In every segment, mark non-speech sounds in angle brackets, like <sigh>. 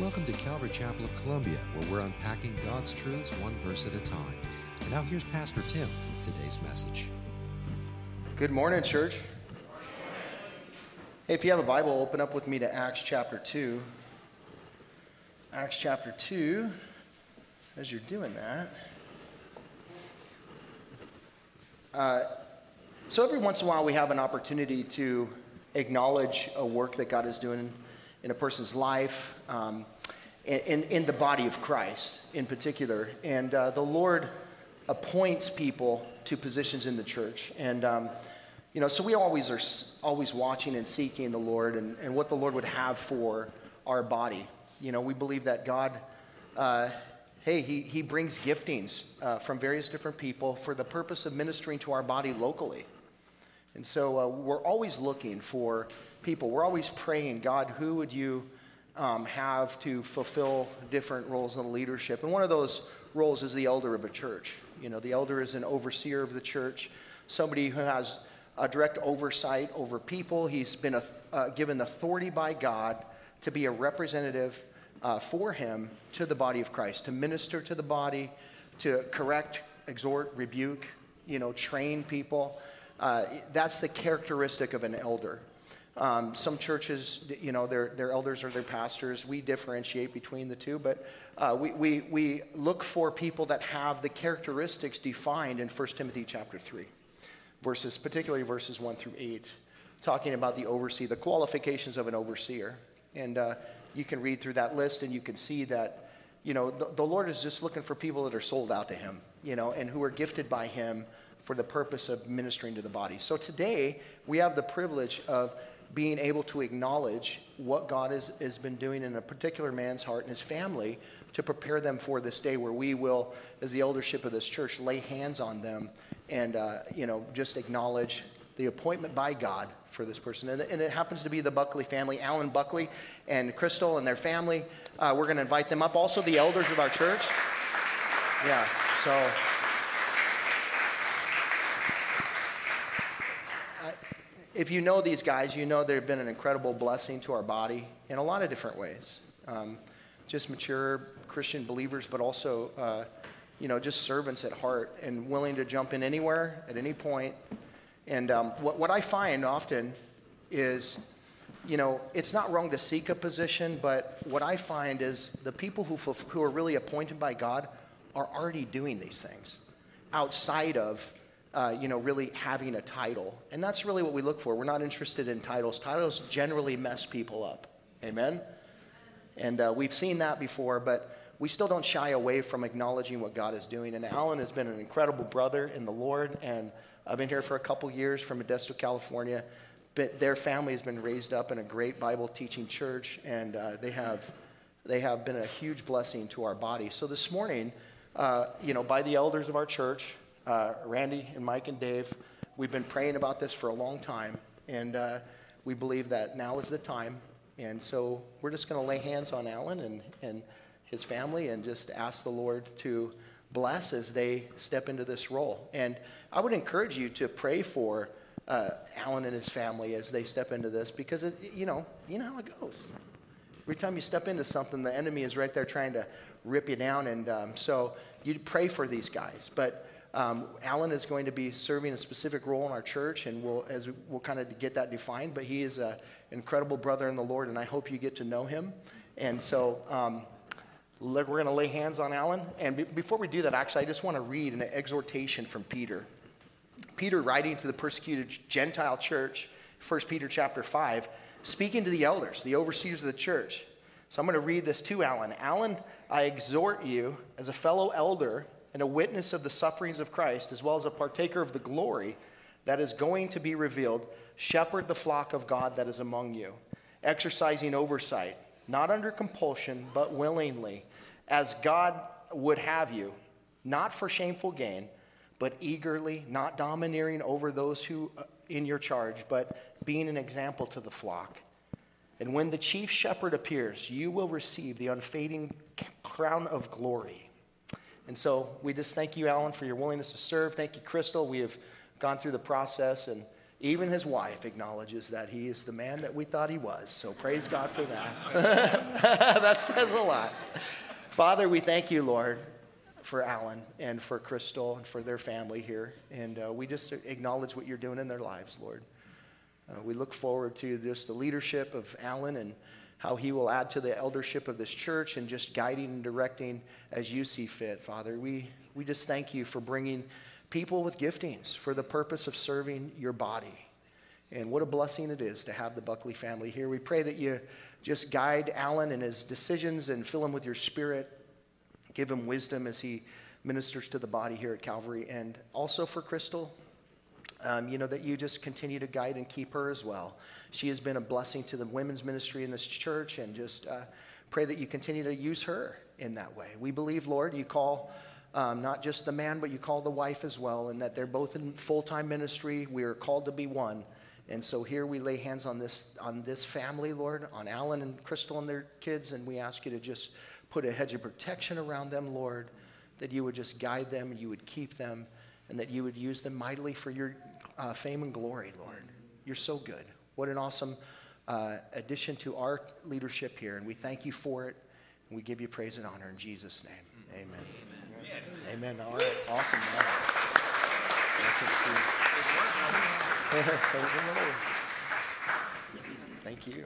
Welcome to Calvary Chapel of Columbia, where we're unpacking God's truths one verse at a time. And now here's Pastor Tim with today's message. Good morning, church. Hey, if you have a Bible, open up with me to Acts chapter 2. Acts chapter 2, as you're doing that. Uh, so, every once in a while, we have an opportunity to acknowledge a work that God is doing in a person's life, um, in, in the body of Christ in particular. And uh, the Lord appoints people to positions in the church. And, um, you know, so we always are always watching and seeking the Lord and, and what the Lord would have for our body. You know, we believe that God, uh, hey, he, he brings giftings uh, from various different people for the purpose of ministering to our body locally. And so uh, we're always looking for people. We're always praying, God, who would you um, have to fulfill different roles in leadership? And one of those roles is the elder of a church. You know, the elder is an overseer of the church, somebody who has a direct oversight over people. He's been a, uh, given authority by God to be a representative uh, for him to the body of Christ, to minister to the body, to correct, exhort, rebuke, you know, train people. Uh, that's the characteristic of an elder. Um, some churches, you know, their, their elders or their pastors, we differentiate between the two, but uh, we, we, we look for people that have the characteristics defined in 1 Timothy chapter 3, verses, particularly verses 1 through 8, talking about the overseer, the qualifications of an overseer. And uh, you can read through that list and you can see that, you know, the, the Lord is just looking for people that are sold out to Him, you know, and who are gifted by Him for the purpose of ministering to the body. So today, we have the privilege of being able to acknowledge what God has, has been doing in a particular man's heart and his family to prepare them for this day where we will, as the eldership of this church, lay hands on them and, uh, you know, just acknowledge the appointment by God for this person. And, and, it happens to be the Buckley family, Alan Buckley and Crystal and their family. Uh, we're going to invite them up. Also, the elders of our church. Yeah, so. If you know these guys, you know they've been an incredible blessing to our body in a lot of different ways. Um, just mature Christian believers, but also, uh, you know, just servants at heart and willing to jump in anywhere at any point. And um, what, what I find often is, you know, it's not wrong to seek a position, but what I find is the people who, who are really appointed by God are already doing these things outside of uh, you know, really having a title. And that's really what we look for. We're not interested in titles. Titles generally mess people up. Amen? And uh, we've seen that before, but we still don't shy away from acknowledging what God is doing. And Alan has been an incredible brother in the Lord. And I've been here for a couple years from Modesto, California. But their family has been raised up in a great Bible teaching church, and uh, they, have, they have been a huge blessing to our body. So this morning, uh, you know, by the elders of our church, uh, Randy and Mike and Dave, we've been praying about this for a long time, and uh, we believe that now is the time. And so we're just going to lay hands on Alan and, and his family and just ask the Lord to bless as they step into this role. And I would encourage you to pray for uh, Alan and his family as they step into this because, it, you know, you know how it goes. Every time you step into something, the enemy is right there trying to rip you down. And um, so you pray for these guys. But um, Alan is going to be serving a specific role in our church, and we'll, as we'll kind of get that defined. But he is an incredible brother in the Lord, and I hope you get to know him. And so um, we're going to lay hands on Alan. And be- before we do that, actually, I just want to read an exhortation from Peter. Peter, writing to the persecuted Gentile church, 1 Peter chapter 5, speaking to the elders, the overseers of the church. So I'm going to read this to Alan. Alan, I exhort you as a fellow elder and a witness of the sufferings of Christ, as well as a partaker of the glory that is going to be revealed, shepherd the flock of God that is among you, exercising oversight, not under compulsion, but willingly, as God would have you, not for shameful gain, but eagerly, not domineering over those who uh, in your charge, but being an example to the flock. And when the chief shepherd appears, you will receive the unfading crown of glory. And so we just thank you, Alan, for your willingness to serve. Thank you, Crystal. We have gone through the process, and Even his wife acknowledges that he is the man that we thought he was. So praise God for that. <laughs> that says a lot. Father, we thank you, Lord, for Alan and for Crystal and for their family here. And uh, we just acknowledge what you're doing in their lives, Lord. Uh, we look forward to just the leadership of Alan and how he will add to the eldership of this church and just guiding and directing as you see fit, Father. We, we just thank you for bringing people with giftings for the purpose of serving your body. And what a blessing it is to have the Buckley family here. We pray that you just guide Alan in his decisions and fill him with your spirit. Give him wisdom as he ministers to the body here at Calvary. And also for Crystal, um, you know, that you just continue to guide and keep her as well. She has been a blessing to the women's ministry in this church, and just uh, pray that you continue to use her in that way. We believe, Lord, you call um, not just the man, but you call the wife as well, and that they're both in full time ministry. We are called to be one. And so here we lay hands on this, on this family, Lord, on Alan and Crystal and their kids, and we ask you to just put a hedge of protection around them, Lord, that you would just guide them and you would keep them, and that you would use them mightily for your uh, fame and glory, Lord. You're so good. What an awesome uh, addition to our leadership here, and we thank you for it, and we give you praise and honor in Jesus' name. Amen. Amen. Amen. All right. Awesome. Man. <laughs> Thank you.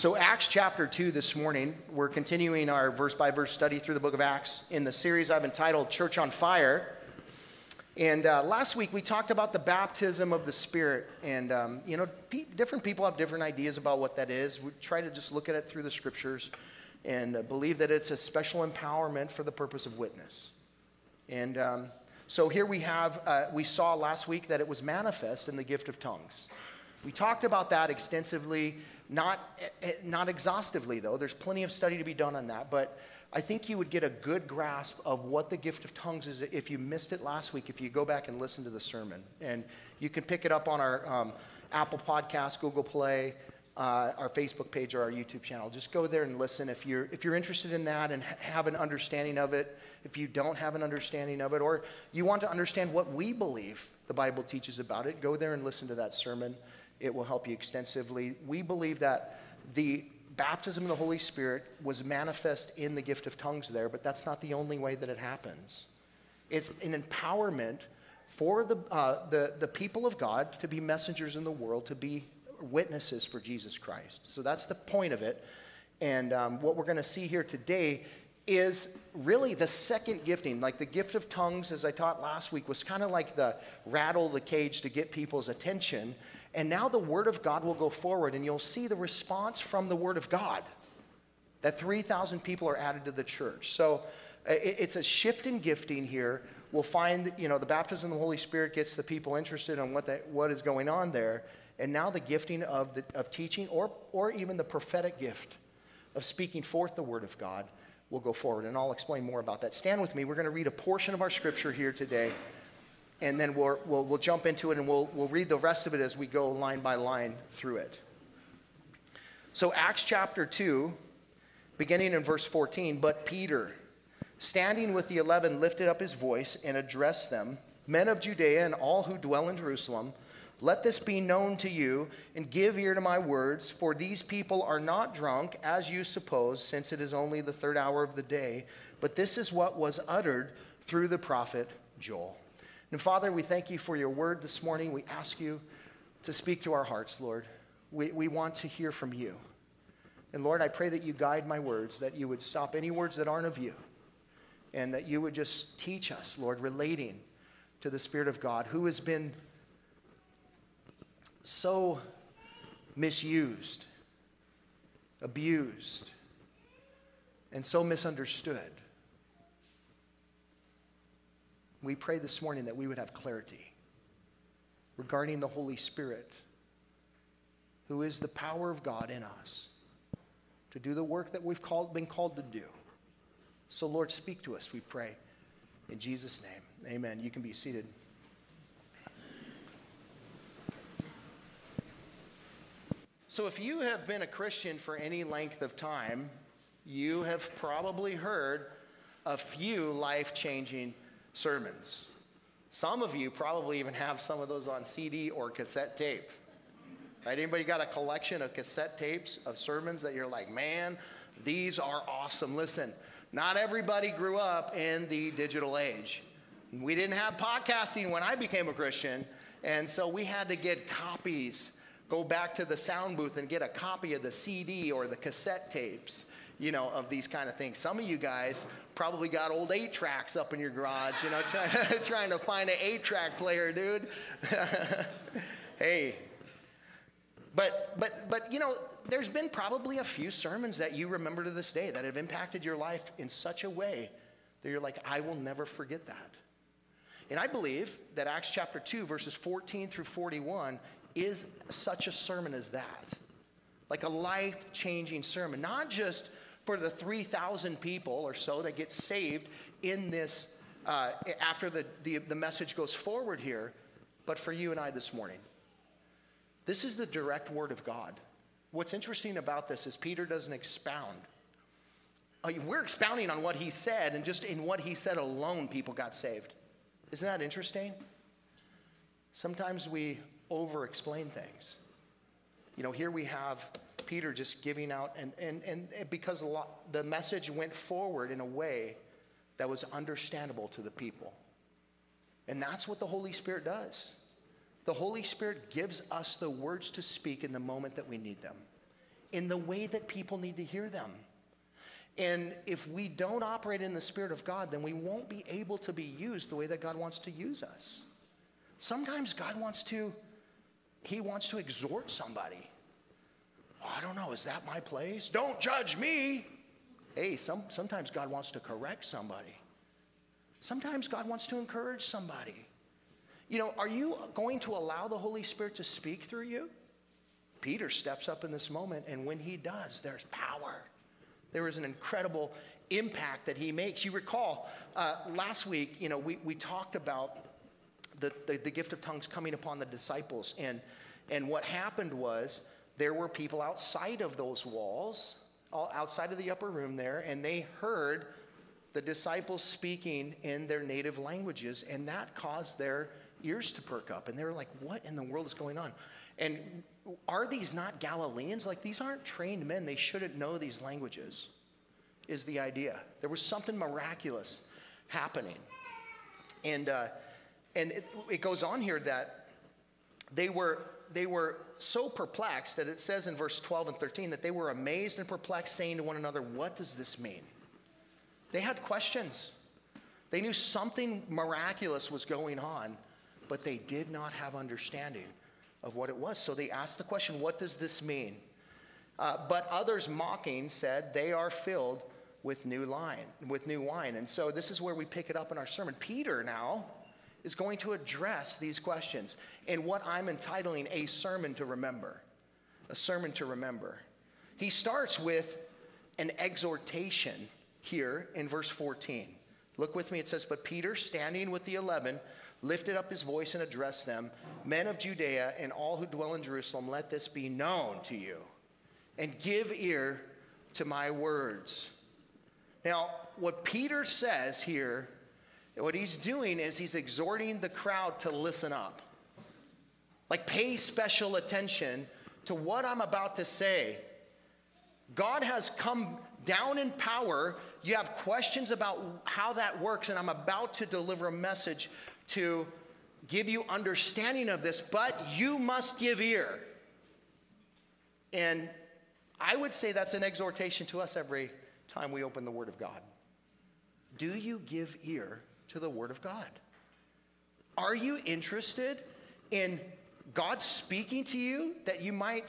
So, Acts chapter 2 this morning, we're continuing our verse by verse study through the book of Acts in the series I've entitled Church on Fire. And uh, last week we talked about the baptism of the Spirit. And, um, you know, pe- different people have different ideas about what that is. We try to just look at it through the scriptures and uh, believe that it's a special empowerment for the purpose of witness. And um, so here we have, uh, we saw last week that it was manifest in the gift of tongues. We talked about that extensively, not, eh, eh, not exhaustively though. There's plenty of study to be done on that. But I think you would get a good grasp of what the gift of tongues is if you missed it last week, if you go back and listen to the sermon. And you can pick it up on our um, Apple Podcast, Google Play, uh, our Facebook page, or our YouTube channel. Just go there and listen if you're, if you're interested in that and ha- have an understanding of it. If you don't have an understanding of it, or you want to understand what we believe the Bible teaches about it, go there and listen to that sermon. It will help you extensively. We believe that the baptism of the Holy Spirit was manifest in the gift of tongues there, but that's not the only way that it happens. It's an empowerment for the, uh, the, the people of God to be messengers in the world, to be witnesses for Jesus Christ. So that's the point of it. And um, what we're going to see here today is really the second gifting. Like the gift of tongues, as I taught last week, was kind of like the rattle the cage to get people's attention. And now the Word of God will go forward, and you'll see the response from the Word of God that 3,000 people are added to the church. So it's a shift in gifting here. We'll find, that you know, the baptism of the Holy Spirit gets the people interested in what, that, what is going on there. And now the gifting of, the, of teaching or, or even the prophetic gift of speaking forth the Word of God will go forward. And I'll explain more about that. Stand with me. We're going to read a portion of our scripture here today and then we'll, we'll, we'll jump into it and we'll, we'll read the rest of it as we go line by line through it. So, Acts chapter 2, beginning in verse 14, but Peter, standing with the eleven, lifted up his voice and addressed them Men of Judea and all who dwell in Jerusalem, let this be known to you, and give ear to my words, for these people are not drunk, as you suppose, since it is only the third hour of the day, but this is what was uttered through the prophet Joel. And Father, we thank you for your word this morning. We ask you to speak to our hearts, Lord. We, we want to hear from you. And Lord, I pray that you guide my words, that you would stop any words that aren't of you, and that you would just teach us, Lord, relating to the Spirit of God who has been so misused, abused, and so misunderstood. We pray this morning that we would have clarity regarding the Holy Spirit, who is the power of God in us to do the work that we've called, been called to do. So, Lord, speak to us, we pray. In Jesus' name, amen. You can be seated. So, if you have been a Christian for any length of time, you have probably heard a few life changing sermons. Some of you probably even have some of those on CD or cassette tape. Right? Anybody got a collection of cassette tapes of sermons that you're like, man, these are awesome? Listen, not everybody grew up in the digital age. We didn't have podcasting when I became a Christian, and so we had to get copies go back to the sound booth and get a copy of the CD or the cassette tapes, you know, of these kind of things. Some of you guys probably got old eight tracks up in your garage, you know, <laughs> trying, trying to find an eight track player, dude. <laughs> hey. But, but, but, you know, there's been probably a few sermons that you remember to this day that have impacted your life in such a way that you're like, I will never forget that. And I believe that Acts chapter 2, verses 14 through 41 is such a sermon as that. Like a life changing sermon, not just for the 3,000 people or so that get saved in this, uh, after the, the, the message goes forward here, but for you and I this morning. This is the direct word of God. What's interesting about this is Peter doesn't expound. Uh, we're expounding on what he said, and just in what he said alone, people got saved. Isn't that interesting? Sometimes we over explain things. You know, here we have Peter just giving out, and, and, and because the message went forward in a way that was understandable to the people. And that's what the Holy Spirit does. The Holy Spirit gives us the words to speak in the moment that we need them, in the way that people need to hear them. And if we don't operate in the Spirit of God, then we won't be able to be used the way that God wants to use us. Sometimes God wants to he wants to exhort somebody. I don't know, is that my place? Don't judge me. Hey, some, sometimes God wants to correct somebody. Sometimes God wants to encourage somebody. You know, are you going to allow the Holy Spirit to speak through you? Peter steps up in this moment, and when he does, there's power. There is an incredible impact that he makes. You recall uh, last week, you know, we, we talked about the, the, the gift of tongues coming upon the disciples. And, and what happened was there were people outside of those walls, outside of the upper room there, and they heard the disciples speaking in their native languages, and that caused their ears to perk up. And they were like, What in the world is going on? And are these not Galileans? Like, these aren't trained men. They shouldn't know these languages, is the idea. There was something miraculous happening. And, uh, and it, it goes on here that they were, they were so perplexed that it says in verse 12 and 13 that they were amazed and perplexed, saying to one another, What does this mean? They had questions. They knew something miraculous was going on, but they did not have understanding of what it was. So they asked the question, What does this mean? Uh, but others mocking said, They are filled with new wine, with new wine. And so this is where we pick it up in our sermon. Peter now is going to address these questions in what I'm entitling a sermon to remember. A sermon to remember. He starts with an exhortation here in verse 14. Look with me, it says, But Peter, standing with the eleven, lifted up his voice and addressed them Men of Judea and all who dwell in Jerusalem, let this be known to you, and give ear to my words. Now, what Peter says here what he's doing is he's exhorting the crowd to listen up. Like, pay special attention to what I'm about to say. God has come down in power. You have questions about how that works, and I'm about to deliver a message to give you understanding of this, but you must give ear. And I would say that's an exhortation to us every time we open the Word of God. Do you give ear to the Word of God? Are you interested in God speaking to you that you might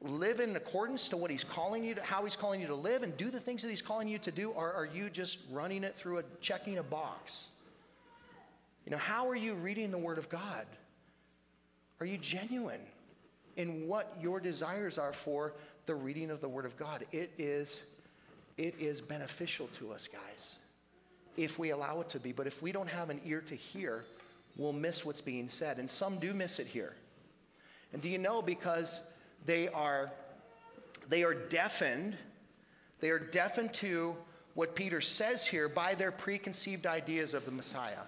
live in accordance to what He's calling you to, how He's calling you to live, and do the things that He's calling you to do, or are you just running it through a checking a box? You know, how are you reading the Word of God? Are you genuine in what your desires are for the reading of the Word of God? It is, it is beneficial to us, guys if we allow it to be. But if we don't have an ear to hear, we'll miss what's being said. And some do miss it here. And do you know because they are They are deafened. They are deafened to what Peter says here by their preconceived ideas of the Messiah.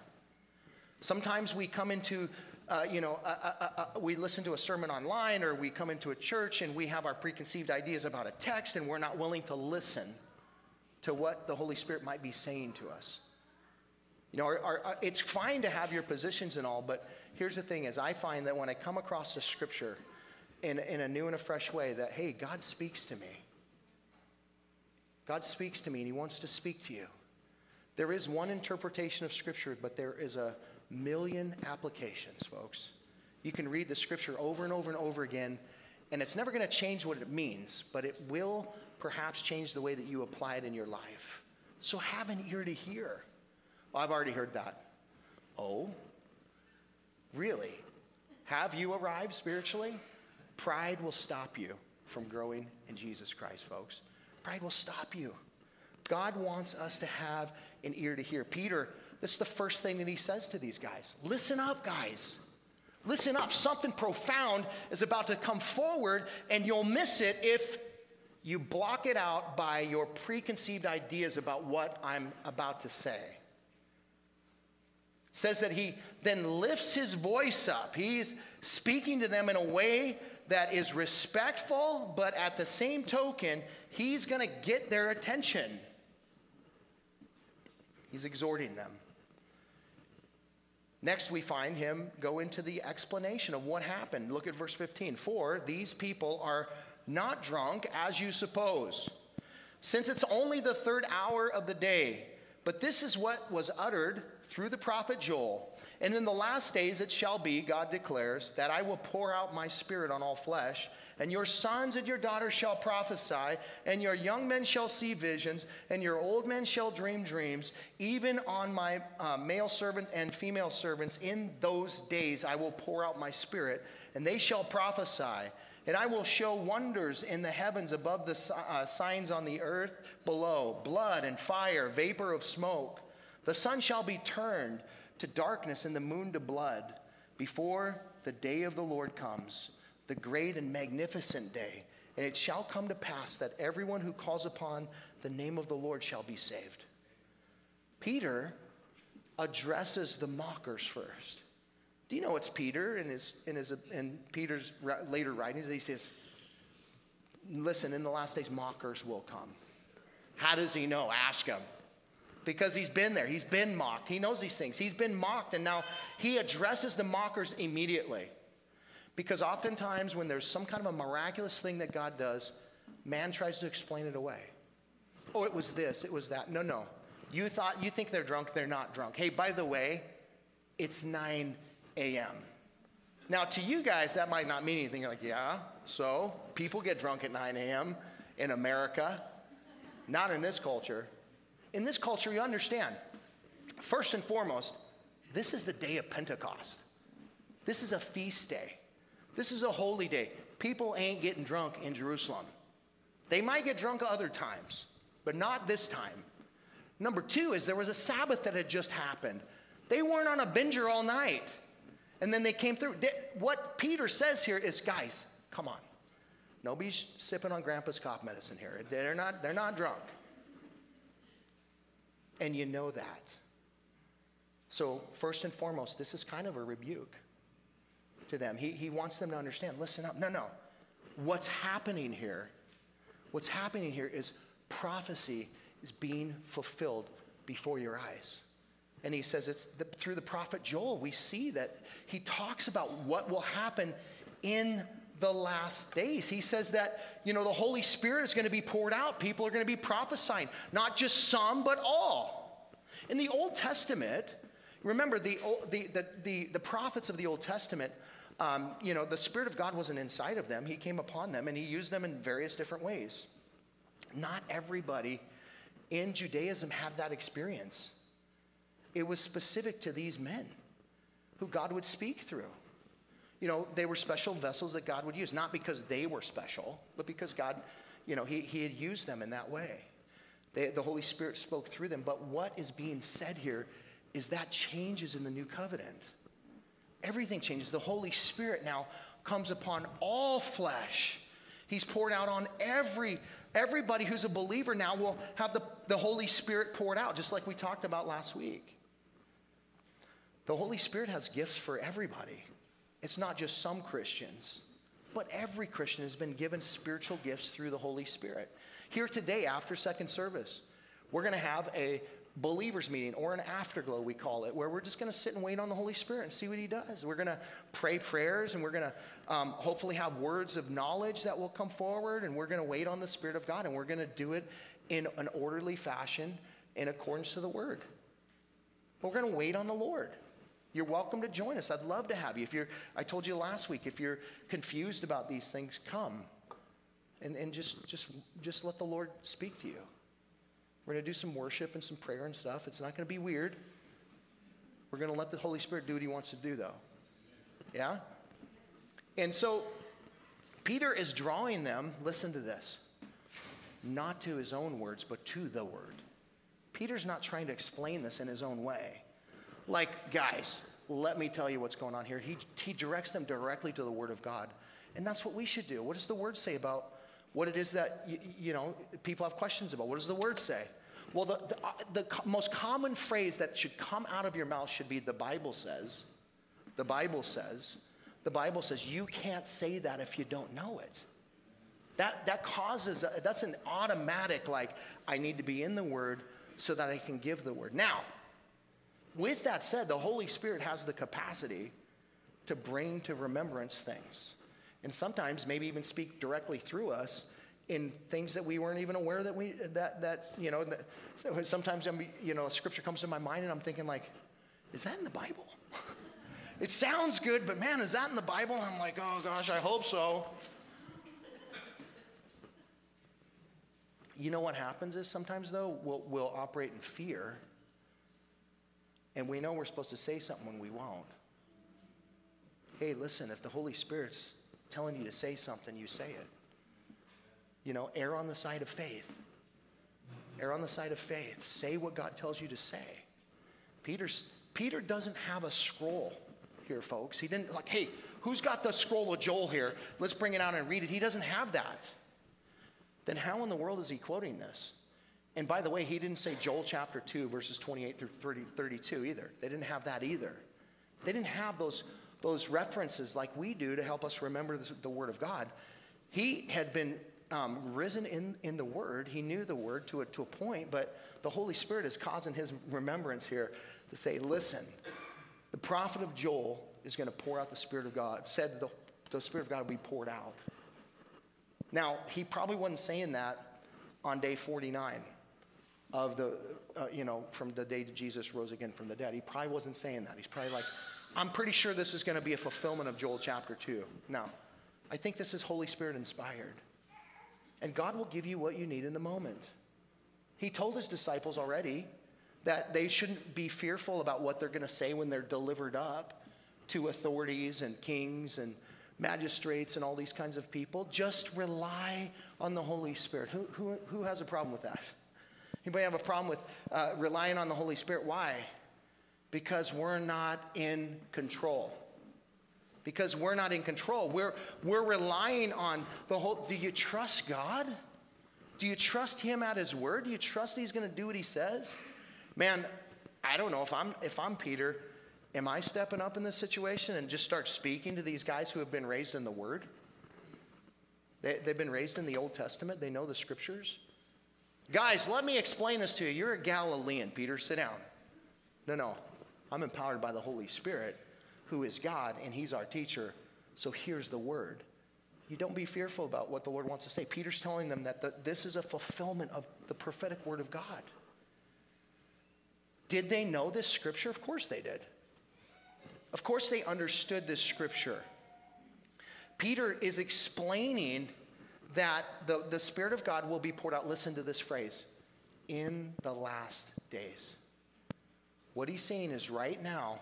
Sometimes we come into, uh, you know, uh, uh, uh, we listen to a sermon online or we come into a church and we have our preconceived ideas about a text and we're not willing to listen to what the Holy Spirit might be saying to us. You know, our, our, uh, it's fine to have your positions and all, but here's the thing is I find that when I come across the scripture in, in a new and a fresh way, that, hey, God speaks to me. God speaks to me and he wants to speak to you. There is one interpretation of scripture, but there is a million applications, folks. You can read the scripture over and over and over again, and it's never going to change what it means, but it will perhaps change the way that you apply it in your life. So have an ear to hear. Well, I've already heard that. Oh, really? Have you arrived spiritually? Pride will stop you from growing in Jesus Christ, folks. Pride will stop you. God wants us to have an ear to hear. Peter, this is the first thing that he says to these guys listen up, guys. Listen up. Something profound is about to come forward, and you'll miss it if you block it out by your preconceived ideas about what I'm about to say says that he then lifts his voice up. He's speaking to them in a way that is respectful, but at the same token, he's going to get their attention. He's exhorting them. Next, we find him go into the explanation of what happened. Look at verse 15. For these people are not drunk as you suppose, since it's only the third hour of the day. But this is what was uttered through the prophet Joel. And in the last days it shall be, God declares, that I will pour out my spirit on all flesh, and your sons and your daughters shall prophesy, and your young men shall see visions, and your old men shall dream dreams. Even on my uh, male servant and female servants, in those days I will pour out my spirit, and they shall prophesy. And I will show wonders in the heavens above the uh, signs on the earth below blood and fire, vapor of smoke. The sun shall be turned to darkness and the moon to blood before the day of the Lord comes, the great and magnificent day. And it shall come to pass that everyone who calls upon the name of the Lord shall be saved. Peter addresses the mockers first. Do you know it's Peter in, his, in, his, in Peter's later writings? He says, Listen, in the last days, mockers will come. How does he know? Ask him because he's been there. He's been mocked. He knows these things. He's been mocked, and now he addresses the mockers immediately. Because oftentimes, when there's some kind of a miraculous thing that God does, man tries to explain it away. Oh, it was this, it was that. No, no. You thought you think they're drunk, they're not drunk. Hey, by the way, it's 9 a.m. Now, to you guys, that might not mean anything. You're like, yeah, so people get drunk at 9 a.m. in America. Not in this culture in this culture, you understand, first and foremost, this is the day of Pentecost. This is a feast day. This is a holy day. People ain't getting drunk in Jerusalem. They might get drunk other times, but not this time. Number two is there was a Sabbath that had just happened. They weren't on a binger all night. And then they came through. What Peter says here is, guys, come on. Nobody's sipping on grandpa's cough medicine here. They're not, they're not drunk. And you know that. So, first and foremost, this is kind of a rebuke to them. He, he wants them to understand listen up. No, no. What's happening here, what's happening here is prophecy is being fulfilled before your eyes. And he says it's the, through the prophet Joel, we see that he talks about what will happen in the last days. He says that, you know, the Holy Spirit is going to be poured out. People are going to be prophesying, not just some, but all. In the Old Testament, remember the, the, the, the, the prophets of the Old Testament, um, you know, the Spirit of God wasn't inside of them. He came upon them and he used them in various different ways. Not everybody in Judaism had that experience. It was specific to these men who God would speak through you know, they were special vessels that God would use, not because they were special, but because God, you know, He, he had used them in that way. They, the Holy Spirit spoke through them. But what is being said here is that changes in the new covenant. Everything changes. The Holy Spirit now comes upon all flesh. He's poured out on every everybody who's a believer now will have the, the Holy Spirit poured out, just like we talked about last week. The Holy Spirit has gifts for everybody. It's not just some Christians, but every Christian has been given spiritual gifts through the Holy Spirit. Here today, after second service, we're going to have a believers meeting or an afterglow we call it where we're just going to sit and wait on the holy spirit and see what he does we're going to pray prayers and we're going to um, hopefully have words of knowledge that will come forward and we're going to wait on the spirit of god and we're going to do it in an orderly fashion in accordance to the word we're going to wait on the lord you're welcome to join us i'd love to have you if you're i told you last week if you're confused about these things come and, and just just just let the lord speak to you we're going to do some worship and some prayer and stuff. It's not going to be weird. We're going to let the Holy Spirit do what he wants to do, though. Yeah? And so Peter is drawing them, listen to this, not to his own words, but to the word. Peter's not trying to explain this in his own way. Like, guys, let me tell you what's going on here. He, he directs them directly to the word of God. And that's what we should do. What does the word say about what it is that you, you know people have questions about. What does the word say? Well, the, the, uh, the most common phrase that should come out of your mouth should be the Bible says. The Bible says. The Bible says you can't say that if you don't know it. That, that causes, a, that's an automatic, like, I need to be in the Word so that I can give the Word. Now, with that said, the Holy Spirit has the capacity to bring to remembrance things and sometimes maybe even speak directly through us in things that we weren't even aware that we that that you know that, <laughs> sometimes I'm, you know a scripture comes to my mind and I'm thinking like is that in the Bible? <laughs> it sounds good, but man, is that in the Bible? And I'm like, oh gosh, I hope so. You know what happens is sometimes though we'll, we'll operate in fear and we know we're supposed to say something when we won't. Hey, listen, if the Holy Spirit's telling you to say something, you say it. You know, err on the side of faith. Err on the side of faith. Say what God tells you to say. Peter's, Peter doesn't have a scroll here, folks. He didn't, like, hey, who's got the scroll of Joel here? Let's bring it out and read it. He doesn't have that. Then how in the world is he quoting this? And by the way, he didn't say Joel chapter 2, verses 28 through 30, 32 either. They didn't have that either. They didn't have those those references like we do to help us remember the, the Word of God. He had been um, risen in, in the Word. He knew the Word to a, to a point, but the Holy Spirit is causing his remembrance here to say, listen, the prophet of Joel is going to pour out the Spirit of God, said the, the Spirit of God will be poured out. Now, he probably wasn't saying that on day 49 of the, uh, you know, from the day that Jesus rose again from the dead. He probably wasn't saying that. He's probably like, I'm pretty sure this is going to be a fulfillment of Joel chapter 2. No, I think this is Holy Spirit inspired. And God will give you what you need in the moment. He told his disciples already that they shouldn't be fearful about what they're going to say when they're delivered up to authorities and kings and magistrates and all these kinds of people. Just rely on the Holy Spirit. Who, who, who has a problem with that? Anybody have a problem with uh, relying on the Holy Spirit? Why? Because we're not in control. Because we're not in control. We're, we're relying on the whole. Do you trust God? Do you trust Him at His word? Do you trust He's going to do what He says? Man, I don't know if I'm, if I'm Peter, am I stepping up in this situation and just start speaking to these guys who have been raised in the Word? They, they've been raised in the Old Testament, they know the scriptures. Guys, let me explain this to you. You're a Galilean, Peter. Sit down. No, no. I'm empowered by the Holy Spirit, who is God, and He's our teacher. So here's the word. You don't be fearful about what the Lord wants to say. Peter's telling them that the, this is a fulfillment of the prophetic word of God. Did they know this scripture? Of course they did. Of course they understood this scripture. Peter is explaining that the, the Spirit of God will be poured out. Listen to this phrase in the last days. What he's saying is right now,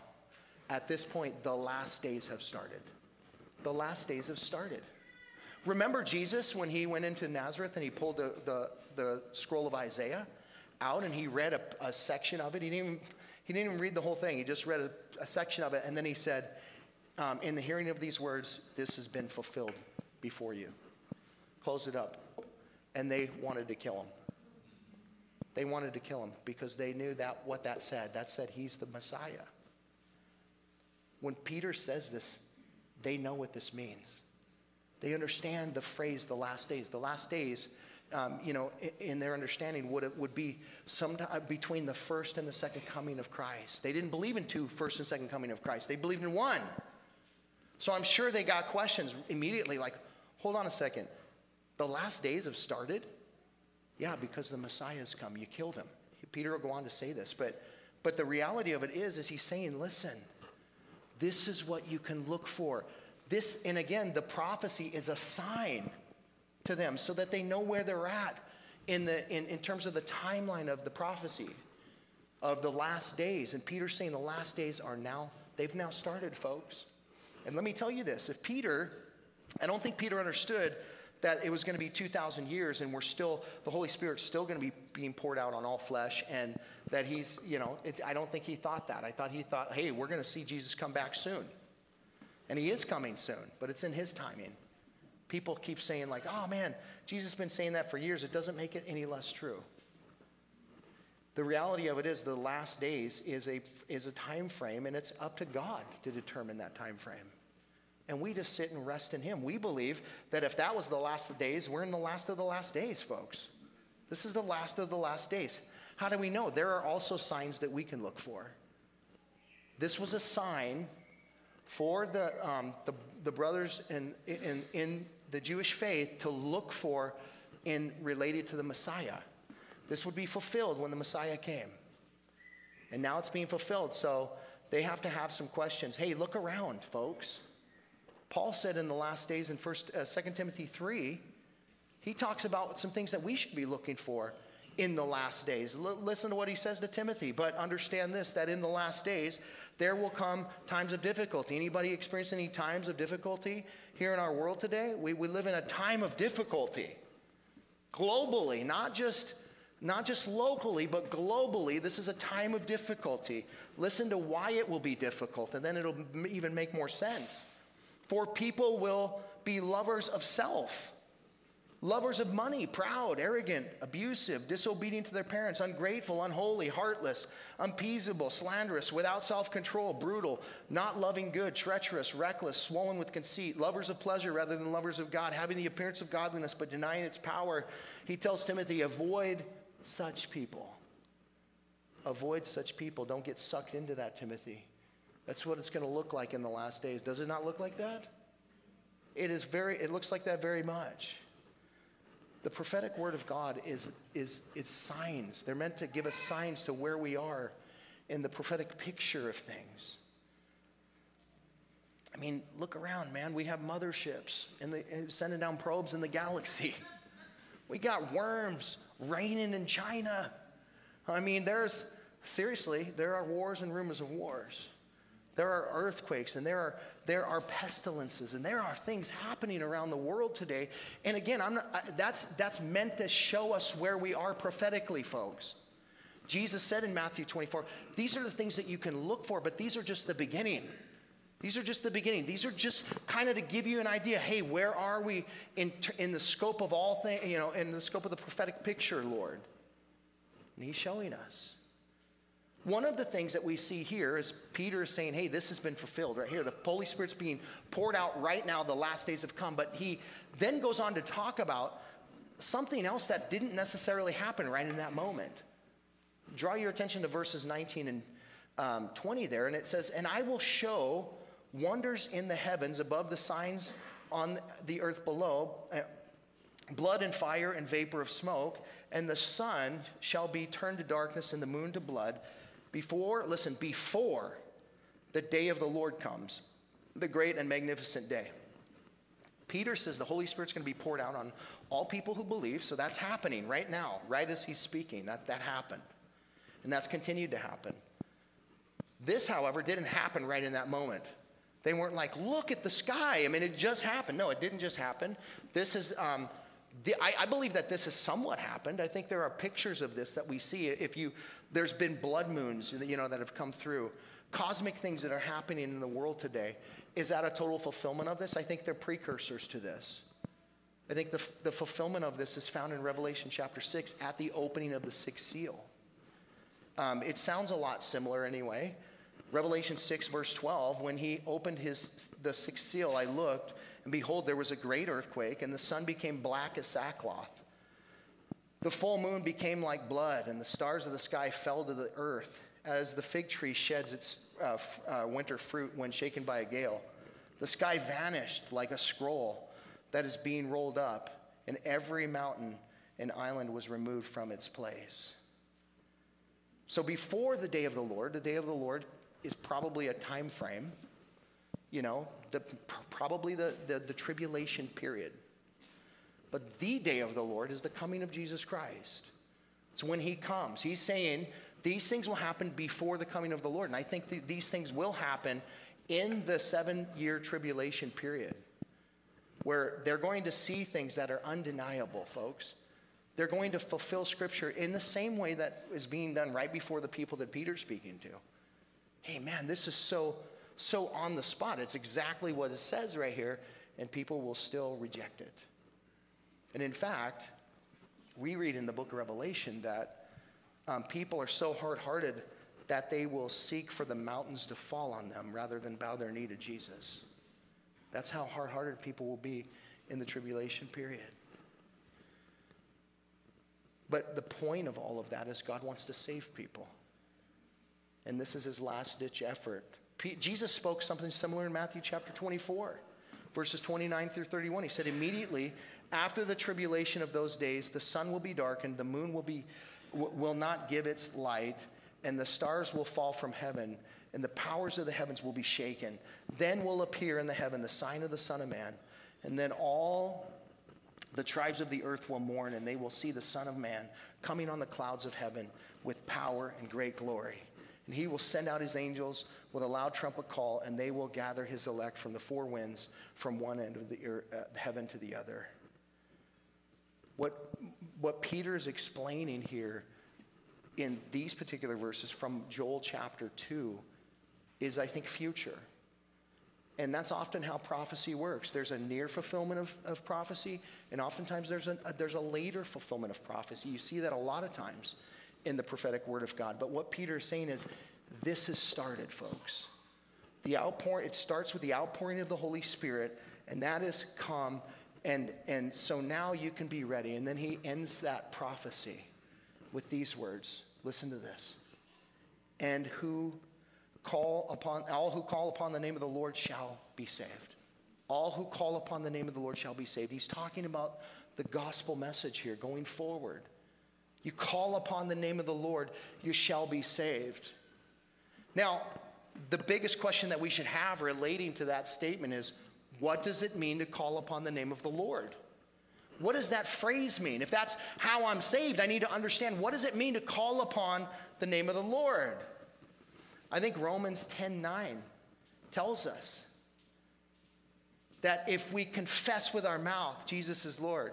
at this point, the last days have started. The last days have started. Remember Jesus when he went into Nazareth and he pulled the, the, the scroll of Isaiah out and he read a, a, section of it? He didn't, even, he didn't even read the whole thing. He just read a, a section of it and then he said, um, In the hearing of these words, this has been fulfilled before you. Close it up. And they wanted to kill him. They wanted to kill him because they knew that what that said. That said he's the Messiah. When Peter says this, they know what this means. They understand the phrase the last days. The last days, um, you know, in, in their understanding, would, would be sometime between the first and the second coming of Christ. They didn't believe in two first and second coming of Christ, they believed in one. So I'm sure they got questions immediately like, hold on a second. The last days have started? Yeah, because the Messiah has come. You killed him. Peter will go on to say this, but, but the reality of it is, is he's saying, listen, this is what you can look for. This, and again, the prophecy is a sign to them so that they know where they're at in, the, in, in terms of the timeline of the prophecy of the last days. And Peter's saying the last days are now, they've now started, folks. And let me tell you this if Peter, I don't think Peter understood that it was going to be 2,000 years and we're still, the Holy Spirit's still going to be being poured out on all flesh and that he's, you know, I don't think he thought that. I thought he thought, hey, we're going to see Jesus come back soon. And he is coming soon, but it's in his timing. People keep saying, like, oh man, Jesus has been saying that for years. It doesn't make it any less true. The reality of it is the last days is a, is a time frame, and it's up to God to determine that time frame. And we just sit and rest in Him. We believe that if that was the last of days, we're in the last of the last days, folks. This is the last of the last days. How do we know? There are also signs that we can look for. This was a sign for the, um, the, the, brothers in, in, in the Jewish faith to look for in related to the Messiah. This would be fulfilled when the Messiah came. And now it's being fulfilled. So they have to have some questions. Hey, look around, folks. Paul said in the last days in First, uh, 2 Timothy 3, he talks about some things that we should be looking for in the last days. L- listen to what he says to Timothy, but understand this that in the last days there will come times of difficulty. Anybody experience any times of difficulty here in our world today? We, we live in a time of difficulty globally, not just not just locally, but globally, this is a time of difficulty. Listen to why it will be difficult, and then it'll even make more sense. For people will be lovers of self, lovers of money, proud, arrogant, abusive, disobedient to their parents, ungrateful, unholy, heartless, unappeasable, slanderous, without self control, brutal, not loving good, treacherous, reckless, swollen with conceit, lovers of pleasure rather than lovers of God, having the appearance of godliness but denying its power. He tells Timothy, avoid such people. Avoid such people. Don't get sucked into that, Timothy. That's what it's going to look like in the last days. Does it not look like that? It is very, it looks like that very much. The prophetic word of God is, is, is signs. They're meant to give us signs to where we are in the prophetic picture of things. I mean, look around, man. We have motherships in the, eh, sending down probes in the galaxy. <laughs> We got worms raining in China. I mean, there's, seriously, there are wars and rumors of wars. There are earthquakes and there are, there are pestilences and there are things happening around the world today. And again, I'm not, I, that's, that's meant to show us where we are prophetically, folks. Jesus said in Matthew 24, these are the things that you can look for, but these are just the beginning. These are just the beginning. These are just kind of to give you an idea. Hey, where are we in, in the scope of all things, you know, in the scope of the prophetic picture, Lord? And He's showing us. One of the things that we see here is Peter is saying, hey, this has been fulfilled right here. The Holy Spirit's being poured out right now. The last days have come. But he then goes on to talk about something else that didn't necessarily happen right in that moment. Draw your attention to verses 19 and um, 20 there. And it says, And I will show wonders in the heavens above the signs on the earth below. Uh, blood and fire and vapor of smoke, and the sun shall be turned to darkness and the moon to blood before, listen, before the day of the Lord comes, the great and magnificent day. Peter says the Holy Spirit's going to be poured out on all people who believe. So that's happening right now, right as he's speaking. That, that happened. And that's continued to happen. This, however, didn't happen right in that moment. They weren't like, look at the sky. I mean, it just happened. No, it didn't just happen. This is um, the, I, I, believe that this has somewhat happened. I think there are pictures of this that we see. If you, there's been blood moons, you know, that have come through. Cosmic things that are happening in the world today. Is that a total fulfillment of this? I think they're precursors to this. I think the, the fulfillment of this is found in Revelation chapter 6 at the opening of the sixth seal. Um, it sounds a lot similar anyway. Revelation 6, verse 12, when he opened his, the sixth seal, I looked, and behold, there was a great earthquake, and the sun became black as sackcloth. The full moon became like blood, and the stars of the sky fell to the earth, as the fig tree sheds its uh, f- uh, winter fruit when shaken by a gale. The sky vanished like a scroll that is being rolled up, and every mountain and island was removed from its place. So before the day of the Lord, the day of the Lord is probably a time frame, you know, the, probably the, the, the tribulation period. But the day of the Lord is the coming of Jesus Christ. It's when he comes. He's saying these things will happen before the coming of the Lord. And I think th- these things will happen in the seven year tribulation period where they're going to see things that are undeniable, folks. They're going to fulfill Scripture in the same way that is being done right before the people that Peter's speaking to. Hey, man, this is so, so on the spot. It's exactly what it says right here, and people will still reject it. And in fact, we read in the book of Revelation that um, people are so hard hearted that they will seek for the mountains to fall on them rather than bow their knee to Jesus. That's how hard hearted people will be in the tribulation period. But the point of all of that is God wants to save people. And this is his last ditch effort. Jesus spoke something similar in Matthew chapter 24, verses 29 through 31. He said, Immediately after the tribulation of those days, the sun will be darkened, the moon will, be, will not give its light, and the stars will fall from heaven, and the powers of the heavens will be shaken. Then will appear in the heaven the sign of the Son of Man, and then all the tribes of the earth will mourn, and they will see the Son of Man coming on the clouds of heaven with power and great glory. And he will send out his angels with a loud trumpet call, and they will gather his elect from the four winds, from one end of the uh, heaven to the other. What, what Peter is explaining here in these particular verses from Joel chapter 2 is, I think, future. And that's often how prophecy works. There's a near fulfillment of, of prophecy, and oftentimes there's a, there's a later fulfillment of prophecy. You see that a lot of times in the prophetic word of God. But what Peter is saying is, this has started, folks. The outpouring, it starts with the outpouring of the Holy Spirit, and that has come, and, and so now you can be ready. And then he ends that prophecy with these words. Listen to this. And who call upon, all who call upon the name of the Lord shall be saved. All who call upon the name of the Lord shall be saved. He's talking about the gospel message here going forward. You call upon the name of the Lord, you shall be saved. Now, the biggest question that we should have relating to that statement is what does it mean to call upon the name of the Lord? What does that phrase mean? If that's how I'm saved, I need to understand what does it mean to call upon the name of the Lord? I think Romans 10:9 tells us that if we confess with our mouth Jesus is Lord,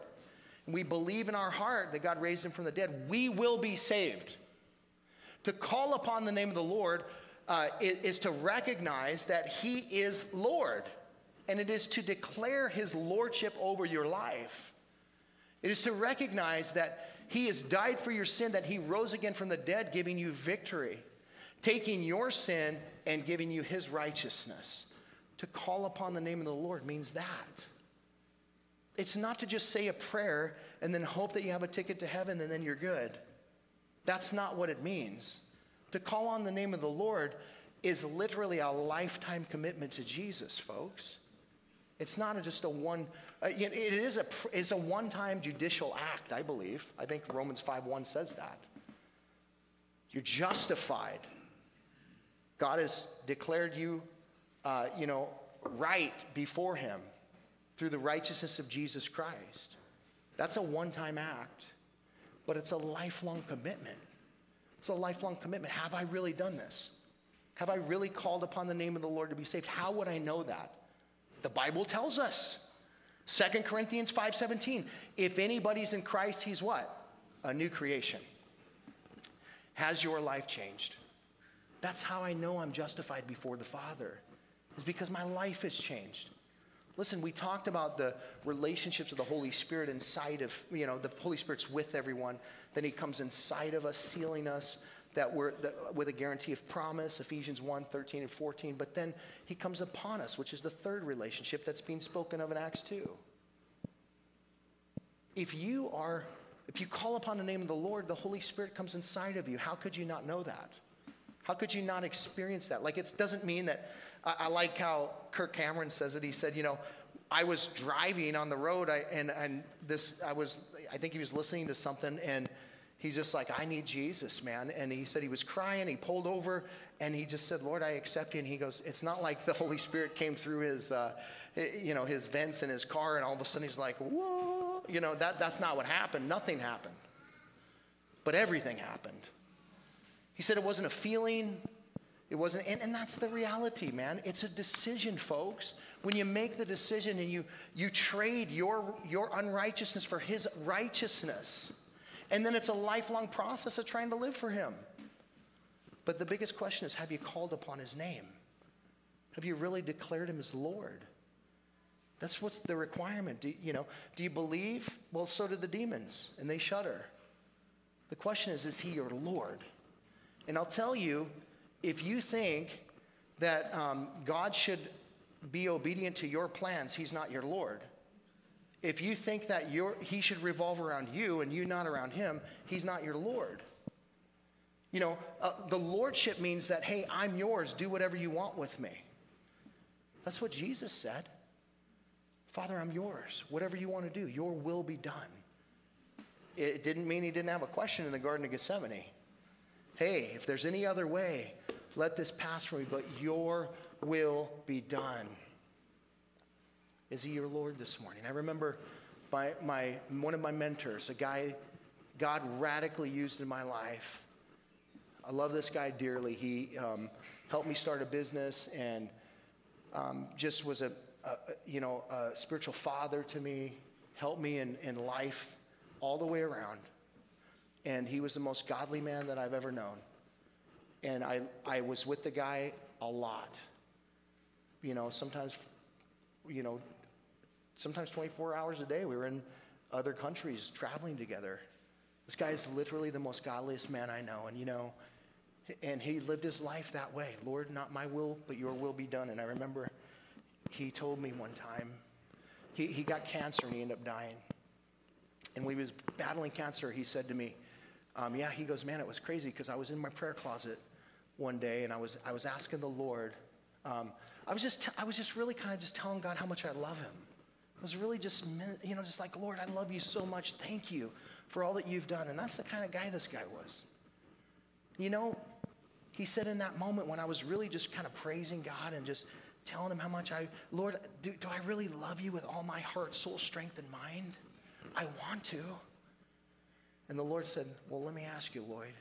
we believe in our heart that God raised him from the dead, we will be saved. To call upon the name of the Lord uh, is to recognize that he is Lord, and it is to declare his lordship over your life. It is to recognize that he has died for your sin, that he rose again from the dead, giving you victory taking your sin and giving you his righteousness. To call upon the name of the Lord means that. It's not to just say a prayer and then hope that you have a ticket to heaven and then you're good. That's not what it means. To call on the name of the Lord is literally a lifetime commitment to Jesus, folks. It's not just a one, uh, it is a, it's a one-time judicial act, I believe. I think Romans 5.1 says that. You're justified God has declared you, uh, you know, right before Him through the righteousness of Jesus Christ. That's a one time act, but it's a lifelong commitment. It's a lifelong commitment. Have I really done this? Have I really called upon the name of the Lord to be saved? How would I know that? The Bible tells us. 2 Corinthians 5:17. If anybody's in Christ, he's what? A new creation. Has your life changed? That's how I know I'm justified before the Father, is because my life has changed. Listen, we talked about the relationships of the Holy Spirit inside of, you know, the Holy Spirit's with everyone. Then he comes inside of us, sealing us that we're that, with a guarantee of promise, Ephesians 1 13 and 14. But then he comes upon us, which is the third relationship that's being spoken of in Acts 2. If you are, if you call upon the name of the Lord, the Holy Spirit comes inside of you. How could you not know that? How could you not experience that? Like, it doesn't mean that. I, I like how Kirk Cameron says it. He said, you know, I was driving on the road, I, and, and this, I was, I think he was listening to something, and he's just like, I need Jesus, man. And he said he was crying. He pulled over and he just said, Lord, I accept you. And he goes, It's not like the <laughs> Holy Spirit came through his, uh, you know, his vents in his car and all of a sudden he's like, Whoa. You know, that, that's not what happened. Nothing happened. But everything happened. He said it wasn't a feeling. It wasn't, and, and that's the reality, man. It's a decision, folks. When you make the decision and you, you trade your, your unrighteousness for his righteousness, and then it's a lifelong process of trying to live for Him. But the biggest question is have you called upon His name? Have you really declared Him as Lord? That's what's the requirement. Do, you know, do you believe? Well, so do the demons, and they shudder. The question is, is he your Lord? And I'll tell you, if you think that um, God should be obedient to your plans, he's not your Lord. If you think that he should revolve around you and you not around him, he's not your Lord. You know, uh, the lordship means that, hey, I'm yours, do whatever you want with me. That's what Jesus said. Father, I'm yours. Whatever you want to do, your will be done. It didn't mean he didn't have a question in the Garden of Gethsemane. Hey, if there's any other way, let this pass from me, but your will be done. Is he your Lord this morning? I remember my, my, one of my mentors, a guy God radically used in my life. I love this guy dearly. He um, helped me start a business and um, just was a, a, you know, a spiritual father to me, helped me in, in life all the way around. And he was the most godly man that I've ever known. And I, I was with the guy a lot. You know, sometimes, you know, sometimes 24 hours a day. We were in other countries traveling together. This guy is literally the most godliest man I know. And, you know, and he lived his life that way. Lord, not my will, but your will be done. And I remember he told me one time, he, he got cancer and he ended up dying. And when he was battling cancer, he said to me, um, yeah, he goes, man, it was crazy because I was in my prayer closet one day and I was, I was asking the Lord, um, I was just, t- I was just really kind of just telling God how much I love him. I was really just, you know, just like, Lord, I love you so much. Thank you for all that you've done. And that's the kind of guy this guy was. You know, he said in that moment when I was really just kind of praising God and just telling him how much I, Lord, do, do I really love you with all my heart, soul, strength, and mind? I want to. And the Lord said, Well, let me ask you, Lloyd,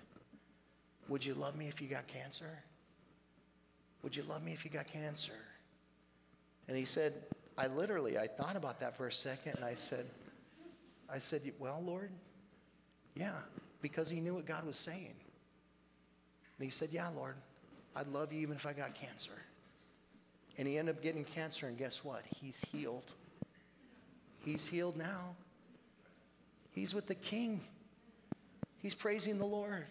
would you love me if you got cancer? Would you love me if you got cancer? And he said, I literally, I thought about that for a second and I said, I said, well, Lord, yeah, because he knew what God was saying. And he said, yeah, Lord, I'd love you even if I got cancer. And he ended up getting cancer, and guess what? He's healed. He's healed now. He's with the King. He's praising the Lord.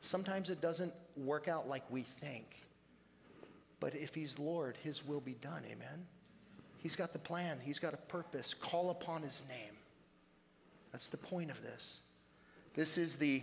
Sometimes it doesn't work out like we think. But if he's Lord, his will be done. Amen. He's got the plan, he's got a purpose. Call upon his name. That's the point of this. This is the,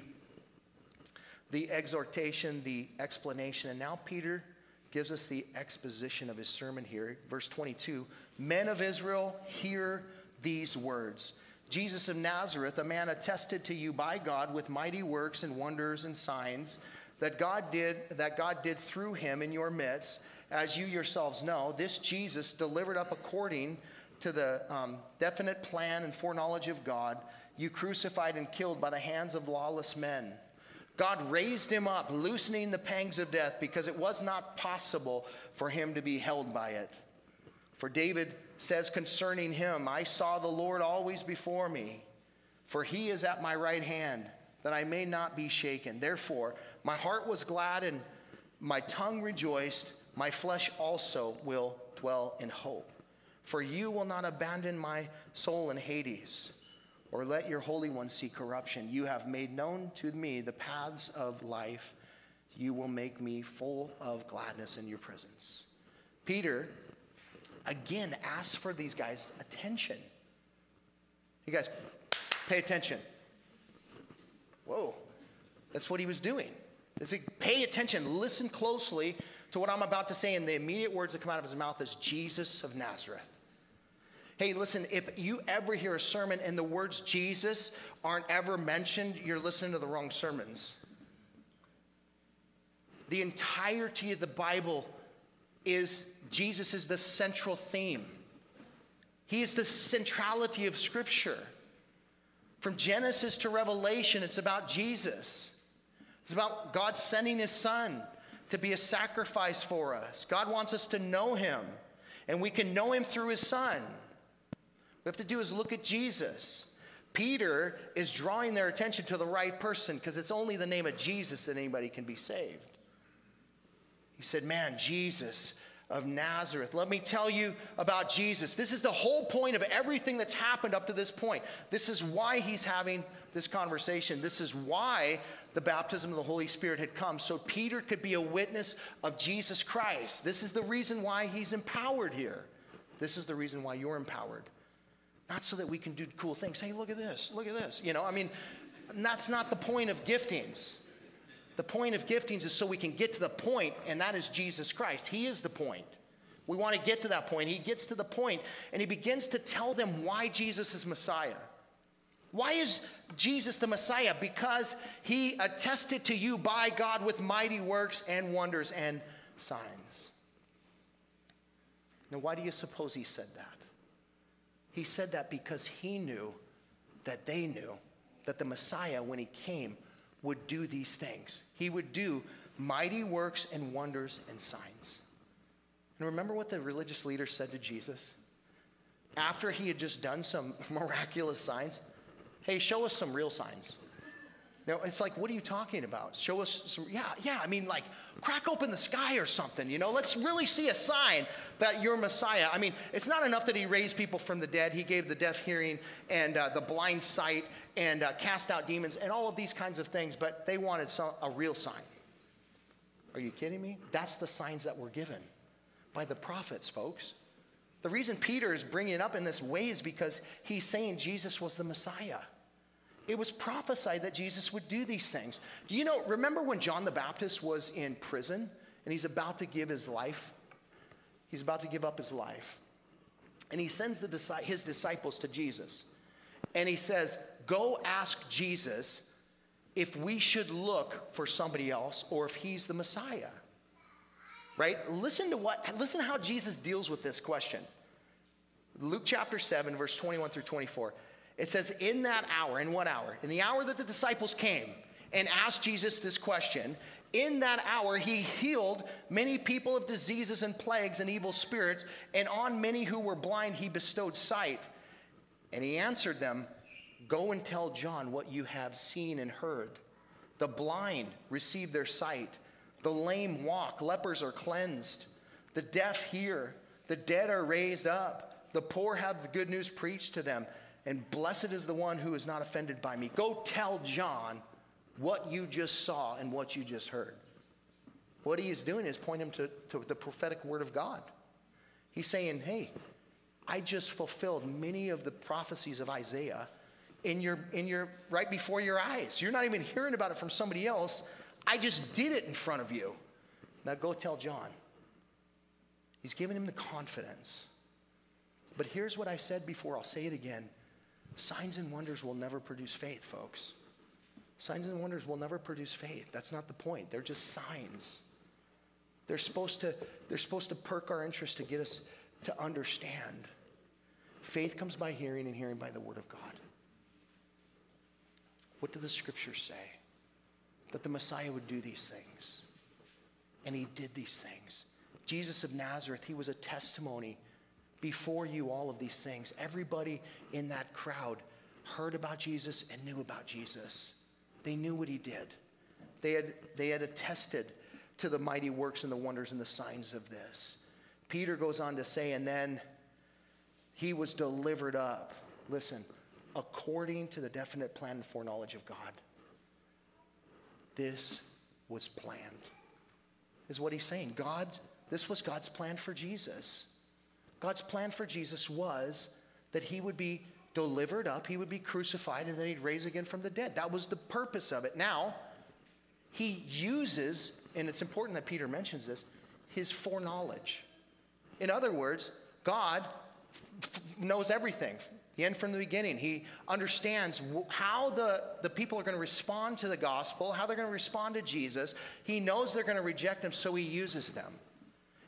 the exhortation, the explanation. And now Peter gives us the exposition of his sermon here. Verse 22 Men of Israel, hear these words. Jesus of Nazareth, a man attested to you by God with mighty works and wonders and signs that God did that God did through him in your midst, as you yourselves know, this Jesus delivered up according to the um, definite plan and foreknowledge of God, you crucified and killed by the hands of lawless men. God raised him up, loosening the pangs of death, because it was not possible for him to be held by it. For David says concerning him, I saw the Lord always before me, for he is at my right hand that I may not be shaken. Therefore, my heart was glad and my tongue rejoiced. My flesh also will dwell in hope. For you will not abandon my soul in Hades, or let your Holy One see corruption. You have made known to me the paths of life. You will make me full of gladness in your presence. Peter, again, asks for these guys' attention. You guys, pay attention. Whoa, that's what he was doing. It's like, pay attention, listen closely to what I'm about to say, and the immediate words that come out of his mouth is Jesus of Nazareth. Hey, listen, if you ever hear a sermon and the words Jesus aren't ever mentioned, you're listening to the wrong sermons. The entirety of the Bible is Jesus is the central theme. He is the centrality of Scripture. From Genesis to Revelation, it's about Jesus. It's about God sending His Son to be a sacrifice for us. God wants us to know Him, and we can know Him through His Son we have to do is look at Jesus. Peter is drawing their attention to the right person because it's only the name of Jesus that anybody can be saved. He said, Man, Jesus of Nazareth. Let me tell you about Jesus. This is the whole point of everything that's happened up to this point. This is why he's having this conversation. This is why the baptism of the Holy Spirit had come, so Peter could be a witness of Jesus Christ. This is the reason why he's empowered here. This is the reason why you're empowered. Not so that we can do cool things. Hey, look at this, look at this. You know, I mean, that's not the point of giftings. The point of giftings is so we can get to the point, and that is Jesus Christ. He is the point. We want to get to that point. He gets to the point, and he begins to tell them why Jesus is Messiah. Why is Jesus the Messiah? Because he attested to you by God with mighty works and wonders and signs. Now, why do you suppose he said that? He said that because he knew that they knew that the Messiah, when he came, would do these things. He would do mighty works and wonders and signs. And remember what the religious leaders said to Jesus? After he had just done some <laughs> miraculous signs, hey, show us some real signs. No, it's like, what are you talking about? Show us some, yeah, yeah, I mean, like, crack open the sky or something, you know? Let's really see a sign that you're Messiah. I mean, it's not enough that he raised people from the dead, he gave the deaf hearing and uh, the blind sight and uh, cast out demons and all of these kinds of things, but they wanted some, a real sign. Are you kidding me? That's the signs that were given by the prophets, folks. The reason Peter is bringing it up in this way is because he's saying Jesus was the Messiah. It was prophesied that Jesus would do these things. Do you know, remember when John the Baptist was in prison and he's about to give his life? He's about to give up his life. And he sends the, his disciples to Jesus. And he says, Go ask Jesus if we should look for somebody else or if he's the Messiah. Right? Listen to what, listen to how Jesus deals with this question. Luke chapter 7, verse 21 through 24. It says, in that hour, in what hour? In the hour that the disciples came and asked Jesus this question, in that hour he healed many people of diseases and plagues and evil spirits, and on many who were blind he bestowed sight. And he answered them, Go and tell John what you have seen and heard. The blind receive their sight, the lame walk, lepers are cleansed, the deaf hear, the dead are raised up, the poor have the good news preached to them and blessed is the one who is not offended by me. Go tell John what you just saw and what you just heard. What he is doing is pointing him to, to the prophetic word of God. He's saying, hey, I just fulfilled many of the prophecies of Isaiah in your, in your, right before your eyes. You're not even hearing about it from somebody else. I just did it in front of you. Now go tell John. He's giving him the confidence. But here's what I said before, I'll say it again. Signs and wonders will never produce faith, folks. Signs and wonders will never produce faith. That's not the point. They're just signs. They're supposed to, they're supposed to perk our interest to get us to understand. Faith comes by hearing, and hearing by the Word of God. What do the scriptures say? That the Messiah would do these things. And he did these things. Jesus of Nazareth, he was a testimony before you all of these things. Everybody in that crowd heard about Jesus and knew about Jesus. They knew what he did. They had, they had attested to the mighty works and the wonders and the signs of this. Peter goes on to say, and then He was delivered up, listen, according to the definite plan and foreknowledge of God. This was planned, is what he's saying. God, this was God's plan for Jesus. God's plan for Jesus was that he would be delivered up, he would be crucified, and then he'd raise again from the dead. That was the purpose of it. Now, he uses, and it's important that Peter mentions this, his foreknowledge. In other words, God f- knows everything, the end from the beginning. He understands how the, the people are going to respond to the gospel, how they're going to respond to Jesus. He knows they're going to reject him, so he uses them.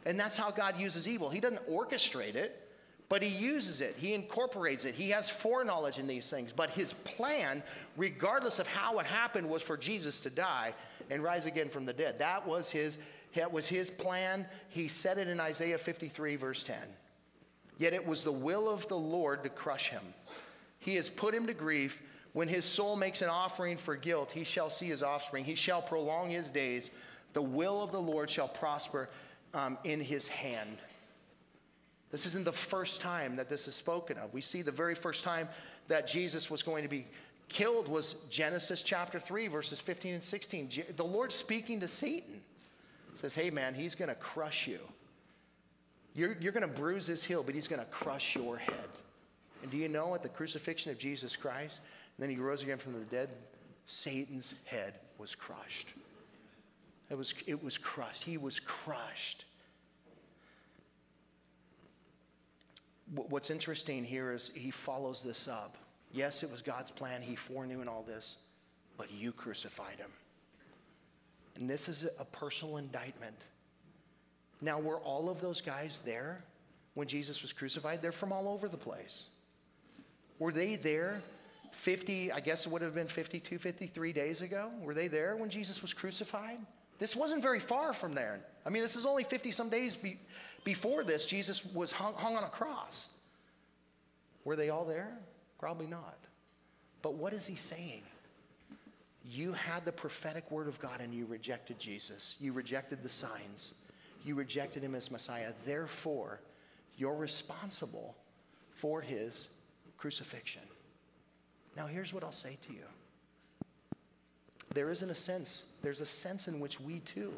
And that's how God uses evil. He doesn't orchestrate it, but he uses it, he incorporates it. He has foreknowledge in these things. But his plan, regardless of how it happened, was for Jesus to die and rise again from the dead. That was his, that was his plan. He said it in Isaiah 53, verse 10. Yet it was the will of the Lord to crush him. He has put him to grief. When his soul makes an offering for guilt, he shall see his offspring. He shall prolong his days. The will of the Lord shall prosper um, in his hand. This isn't the first time that this is spoken of. We see the very first time that Jesus was going to be killed was Genesis chapter 3, verses 15 and 16. The Lord speaking to Satan says, Hey, man, he's going to crush you. You're, you're going to bruise his heel, but he's going to crush your head. And do you know at the crucifixion of Jesus Christ, and then he rose again from the dead, Satan's head was crushed. It was, it was crushed. He was crushed. What's interesting here is he follows this up. Yes, it was God's plan. He foreknew in all this, but you crucified him. And this is a personal indictment. Now, were all of those guys there when Jesus was crucified? They're from all over the place. Were they there 50, I guess it would have been 52, 53 days ago? Were they there when Jesus was crucified? This wasn't very far from there. I mean, this is only 50 some days be, before this. Jesus was hung, hung on a cross. Were they all there? Probably not. But what is he saying? You had the prophetic word of God and you rejected Jesus. You rejected the signs. You rejected him as Messiah. Therefore, you're responsible for his crucifixion. Now, here's what I'll say to you there isn't a sense, there's a sense in which we too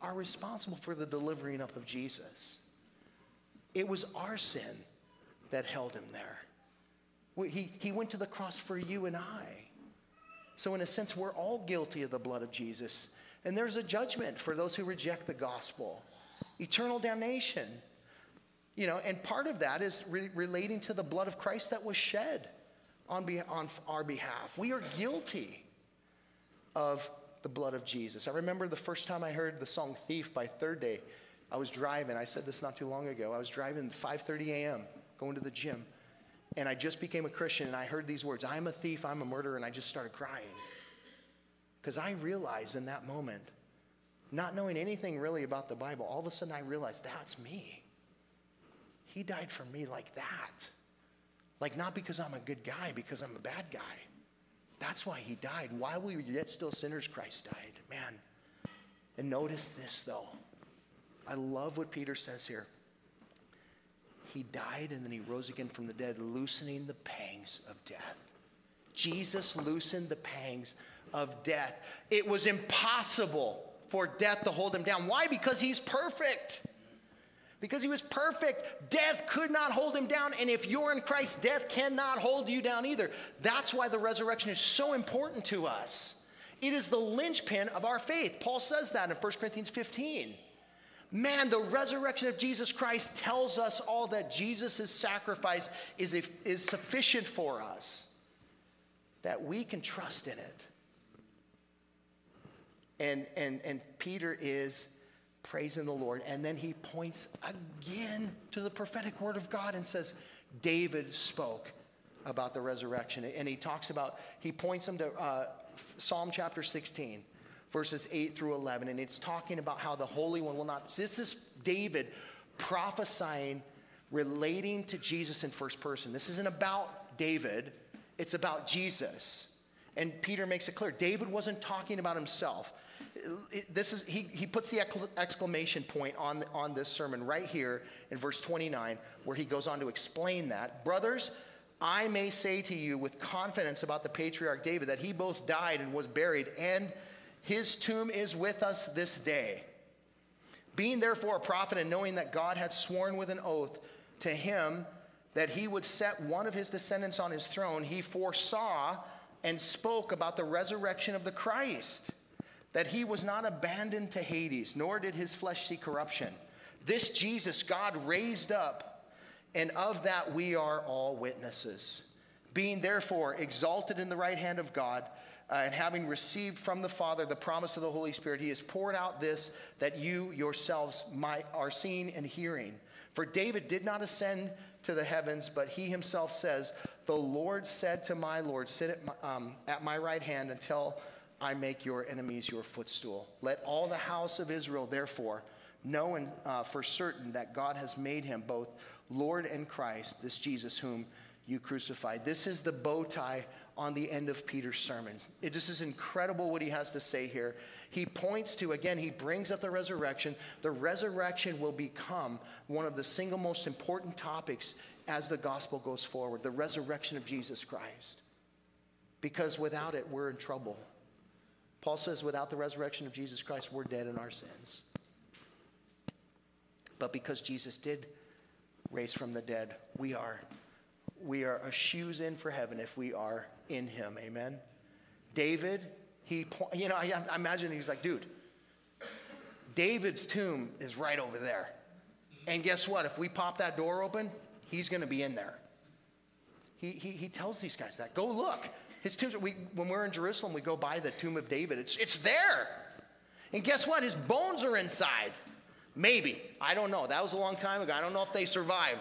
are responsible for the delivering up of Jesus. It was our sin that held him there. He, he went to the cross for you and I. So, in a sense, we're all guilty of the blood of Jesus. And there's a judgment for those who reject the gospel eternal damnation. You know, and part of that is re- relating to the blood of Christ that was shed on, be- on our behalf. We are guilty of the blood of Jesus. I remember the first time I heard the song Thief by Third Day. I was driving, I said this not too long ago. I was driving 5:30 a.m. going to the gym. And I just became a Christian and I heard these words, I'm a thief, I'm a murderer, and I just started crying. Because I realized in that moment, not knowing anything really about the Bible, all of a sudden I realized that's me. He died for me like that. Like, not because I'm a good guy, because I'm a bad guy. That's why he died. While we were yet still sinners, Christ died. Man. And notice this, though. I love what Peter says here. He died and then he rose again from the dead, loosening the pangs of death. Jesus loosened the pangs of death. It was impossible for death to hold him down. Why? Because he's perfect because he was perfect. Death could not hold him down. And if you're in Christ, death cannot hold you down either. That's why the resurrection is so important to us. It is the linchpin of our faith. Paul says that in 1 Corinthians 15. Man, the resurrection of Jesus Christ tells us all that Jesus' sacrifice is, a, is sufficient for us, that we can trust in it. And, and, and Peter is praising the Lord. And then he points again to the prophetic word of God and says, David spoke about the resurrection. And he talks about, he points him to uh, Psalm chapter 16, verses 8 through 11. And it's talking about how the Holy One will not. This is David prophesying, relating to Jesus in first person. This isn't about David, it's about Jesus. And Peter makes it clear David wasn't talking about himself. This is, he, he puts the exclamation point on, on this sermon right here in verse 29, where he goes on to explain that. Brothers, I may say to you with confidence about the patriarch David that he both died and was buried, and his tomb is with us this day. Being therefore a prophet and knowing that God had sworn with an oath to him that he would set one of his descendants on his throne, he foresaw and spoke about the resurrection of the Christ, that he was not abandoned to Hades, nor did his flesh see corruption. This Jesus God raised up, and of that we are all witnesses. Being therefore exalted in the right hand of God, uh, and having received from the Father the promise of the Holy Spirit, he has poured out this that you yourselves might, are seeing and hearing. For David did not ascend to the heavens, but he himself says, The Lord said to my Lord, Sit at my, um, at my right hand until I make your enemies your footstool. Let all the house of Israel, therefore, know and, uh, for certain that God has made him both Lord and Christ, this Jesus whom you crucified. This is the bow tie on the end of Peter's sermon. It just is incredible what he has to say here. He points to, again, he brings up the resurrection. The resurrection will become one of the single most important topics as the gospel goes forward the resurrection of Jesus Christ. Because without it, we're in trouble. Paul says, without the resurrection of Jesus Christ, we're dead in our sins. But because Jesus did raise from the dead, we are we are a shoes in for heaven if we are in him. Amen. David, he, you know, I, I imagine he's like, dude, David's tomb is right over there. And guess what? If we pop that door open, he's going to be in there. He, he, he tells these guys that. Go look. His tomb, we, when we're in Jerusalem, we go by the tomb of David. It's, it's there. And guess what? His bones are inside. Maybe. I don't know. That was a long time ago. I don't know if they survived.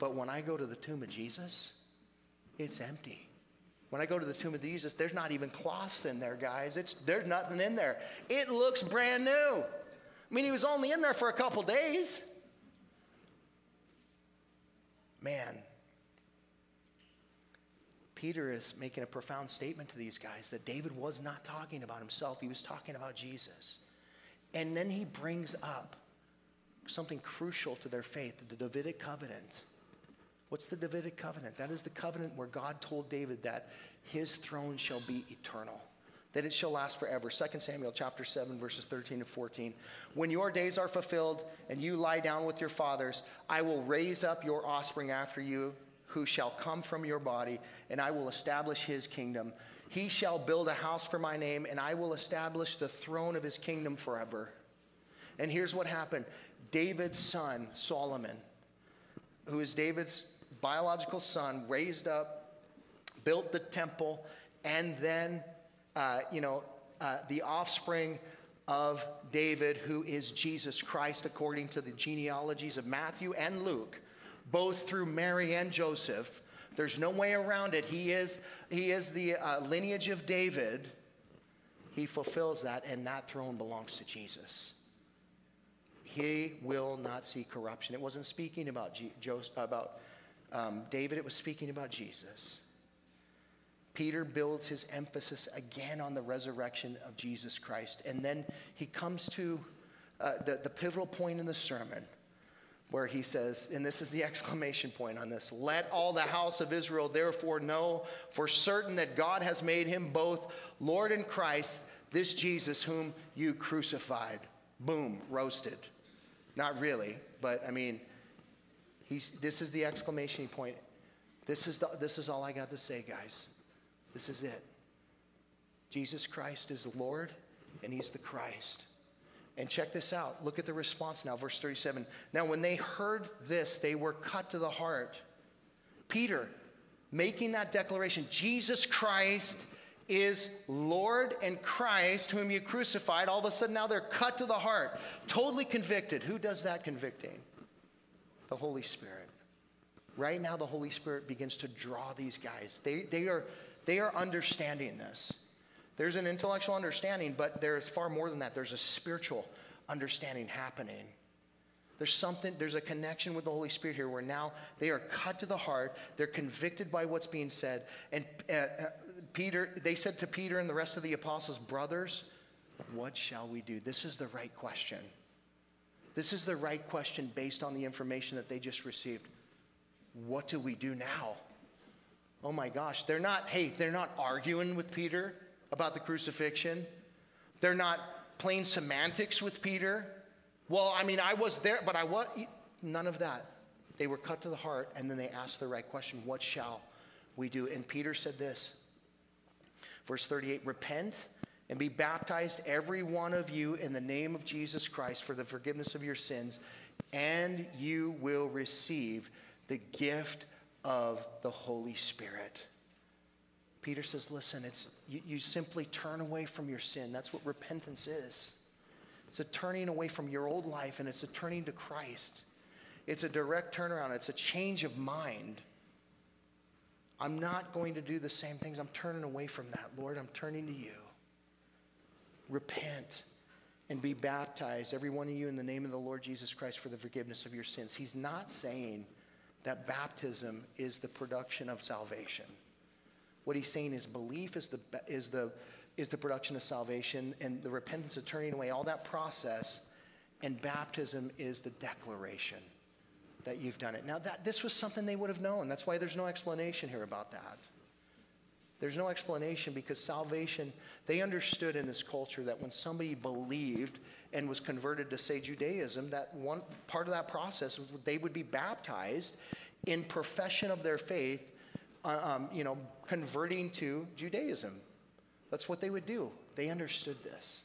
But when I go to the tomb of Jesus, it's empty. When I go to the tomb of Jesus, there's not even cloths in there, guys. It's, there's nothing in there. It looks brand new. I mean, he was only in there for a couple days. Man, Peter is making a profound statement to these guys that David was not talking about himself, he was talking about Jesus. And then he brings up something crucial to their faith the Davidic covenant. What's the Davidic covenant? That is the covenant where God told David that his throne shall be eternal, that it shall last forever. 2 Samuel chapter 7 verses 13 to 14. When your days are fulfilled and you lie down with your fathers, I will raise up your offspring after you who shall come from your body, and I will establish his kingdom. He shall build a house for my name, and I will establish the throne of his kingdom forever. And here's what happened David's son, Solomon, who is David's biological son, raised up, built the temple, and then, uh, you know, uh, the offspring of David, who is Jesus Christ, according to the genealogies of Matthew and Luke, both through Mary and Joseph. There's no way around it. He is, he is the uh, lineage of David. He fulfills that, and that throne belongs to Jesus. He will not see corruption. It wasn't speaking about, Joseph, about um, David, it was speaking about Jesus. Peter builds his emphasis again on the resurrection of Jesus Christ. And then he comes to uh, the, the pivotal point in the sermon where he says, and this is the <laughs> exclamation point on this let all the house of Israel therefore know for certain that God has made him both Lord and Christ, this Jesus whom you crucified. Boom, roasted. Not really, but I mean, He's, this is the exclamation point. This is, the, this is all I got to say, guys. This is it. Jesus Christ is the Lord, and He's the Christ. And check this out. Look at the response now, verse 37. Now, when they heard this, they were cut to the heart. Peter, making that declaration, Jesus Christ is Lord and Christ, whom you crucified, all of a sudden now they're cut to the heart, totally convicted. Who does that convicting? the Holy Spirit. Right now, the Holy Spirit begins to draw these guys. They, they, are, they are understanding this. There's an intellectual understanding, but there is far more than that. There's a spiritual understanding happening. There's something, there's a connection with the Holy Spirit here where now they are cut to the heart. They're convicted by what's being said. And uh, uh Peter, they said to Peter and the rest of the apostles, Brothers, what shall we do? This is the right question. This is the right question based on the information that they just received. What do we do now? Oh my gosh, they're not, hey, they're not arguing with Peter about the crucifixion. They're not playing semantics with Peter. Well, I mean, I was there, but I was. None of that. They were cut to the heart, and then they asked the right question What shall we do? And Peter said this, verse 38 Repent and be baptized, every one of you, in the name of Jesus Christ for the forgiveness of your sins, and you will receive the gift of the Holy Spirit. Peter says, Listen, it's, you, you simply turn away from your sin. That's what repentance is. It's a turning away from your old life and it's a turning to Christ. It's a direct turnaround, it's a change of mind. I'm not going to do the same things. I'm turning away from that. Lord, I'm turning to you. Repent and be baptized, every one of you, in the name of the Lord Jesus Christ for the forgiveness of your sins. He's not saying that baptism is the production of salvation. What he's saying is belief is the, is the, is the production of salvation, and the repentance of turning away, all that process, and baptism is the declaration that you've done it. Now, that, this was something they would have known. That's why there's no explanation here about that. There's no explanation because salvation, they understood in this culture that when somebody believed and was converted to, say, Judaism, that one part of that process was they would be baptized in profession of their faith, um, you know, converting to Judaism. That's what they would do. They understood this.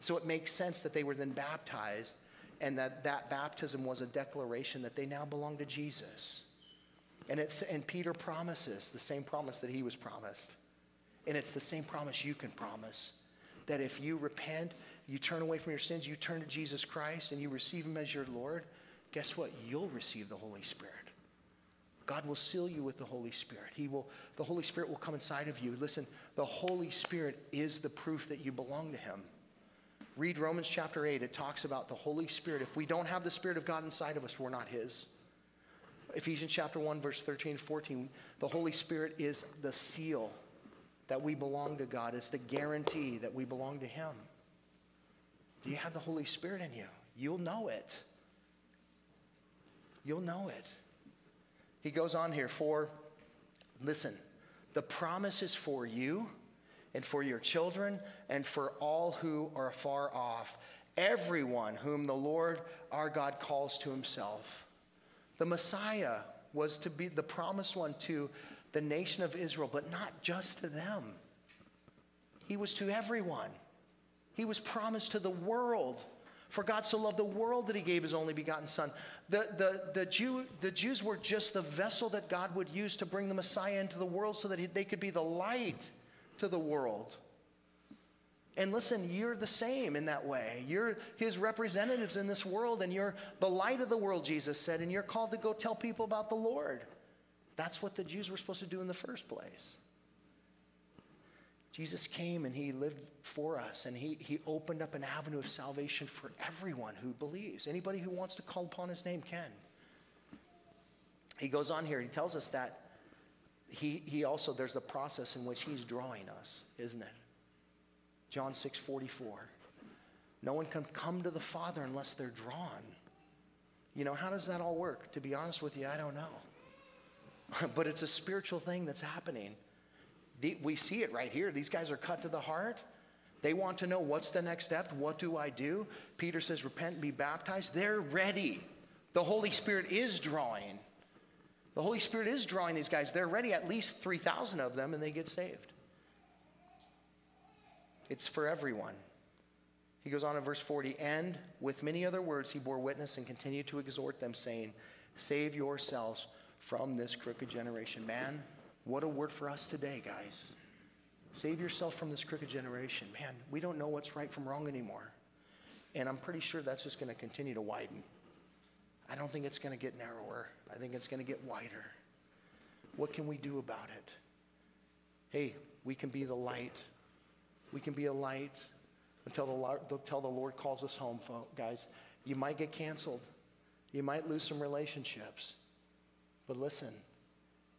So it makes sense that they were then baptized and that that baptism was a declaration that they now belong to Jesus. And, it's, and Peter promises the same promise that he was promised. And it's the same promise you can promise that if you repent, you turn away from your sins, you turn to Jesus Christ, and you receive him as your Lord, guess what? You'll receive the Holy Spirit. God will seal you with the Holy Spirit. He will, the Holy Spirit will come inside of you. Listen, the Holy Spirit is the proof that you belong to Him. Read Romans chapter 8. It talks about the Holy Spirit. If we don't have the Spirit of God inside of us, we're not His. Ephesians chapter 1, verse 13 14, the Holy Spirit is the seal that we belong to God. It's the guarantee that we belong to Him. Do you have the Holy Spirit in you? You'll know it. You'll know it. He goes on here for, listen, the promise is for you and for your children and for all who are far off, everyone whom the Lord our God calls to Himself. The Messiah was to be the promised one to the nation of Israel, but not just to them. He was to everyone. He was promised to the world. For God so loved the world that he gave his only begotten Son. The, the, the, Jew, the Jews were just the vessel that God would use to bring the Messiah into the world so that he, they could be the light to the world. And listen, you're the same in that way. You're his representatives in this world, and you're the light of the world, Jesus said, and you're called to go tell people about the Lord. That's what the Jews were supposed to do in the first place. Jesus came and he lived for us, and he, he opened up an avenue of salvation for everyone who believes. Anybody who wants to call upon his name can. He goes on here, he tells us that he, he also, there's a process in which he's drawing us, isn't it? John 6 44. No one can come to the Father unless they're drawn. You know, how does that all work? To be honest with you, I don't know. <laughs> but it's a spiritual thing that's happening. The, we see it right here. These guys are cut to the heart. They want to know what's the next step? What do I do? Peter says, Repent and be baptized. They're ready. The Holy Spirit is drawing. The Holy Spirit is drawing these guys. They're ready, at least 3,000 of them, and they get saved. It's for everyone. He goes on in verse 40, and with many other words he bore witness and continued to exhort them, saying, Save yourselves from this crooked generation. Man, what a word for us today, guys. Save yourself from this crooked generation. Man, we don't know what's right from wrong anymore. And I'm pretty sure that's just going to continue to widen. I don't think it's going to get narrower. I think it's going to get wider. What can we do about it? Hey, we can be the light we can be a light until the until the Lord calls us home, folks. guys. You might get canceled. You might lose some relationships. But listen,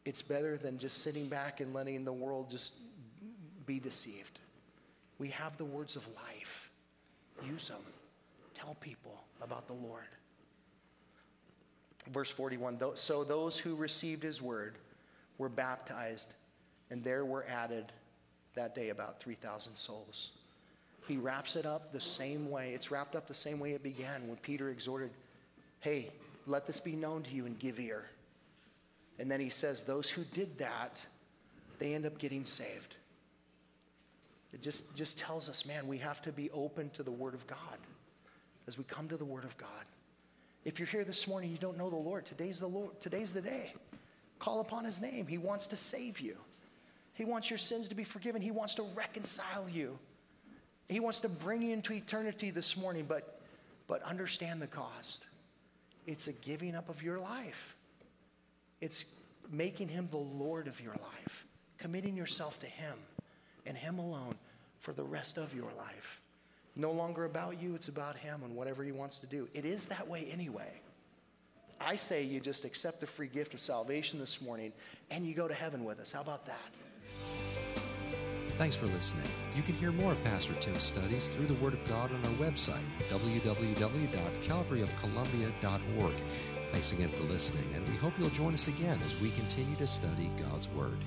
it's better than just sitting back and letting the world just be deceived. We have the words of life. Use them. Tell people about the Lord. Verse 41 So those who received his word were baptized, and there were added that day about 3,000 souls. He wraps it up the same way. It's wrapped up the same way it began when Peter exhorted, Hey, let this be known to you and give ear. And then he says, Those who did that, they end up getting saved. It just, just tells us, man, we have to be open to the Word of God as we come to the Word of God. If you're here this morning, you don't know the Lord, today's the Lord, today's the day. Call upon his name. He wants to save you. He wants your sins to be forgiven. He wants to reconcile you. He wants to bring you into eternity this morning, but, but understand the cost. It's a giving up of your life. It's making him the Lord of your life, committing yourself to him and him alone for the rest of your life. No longer about you, it's about him and whatever he wants to do. It is that way anyway. I say you just accept the free gift of salvation this morning and you go to heaven with us. How about that? Thanks for listening. You can hear more of Pastor Tim's studies through the Word of God on our website, www.calvaryofcolumbia.org. Thanks again for listening, and we hope you'll join us again as we continue to study God's Word.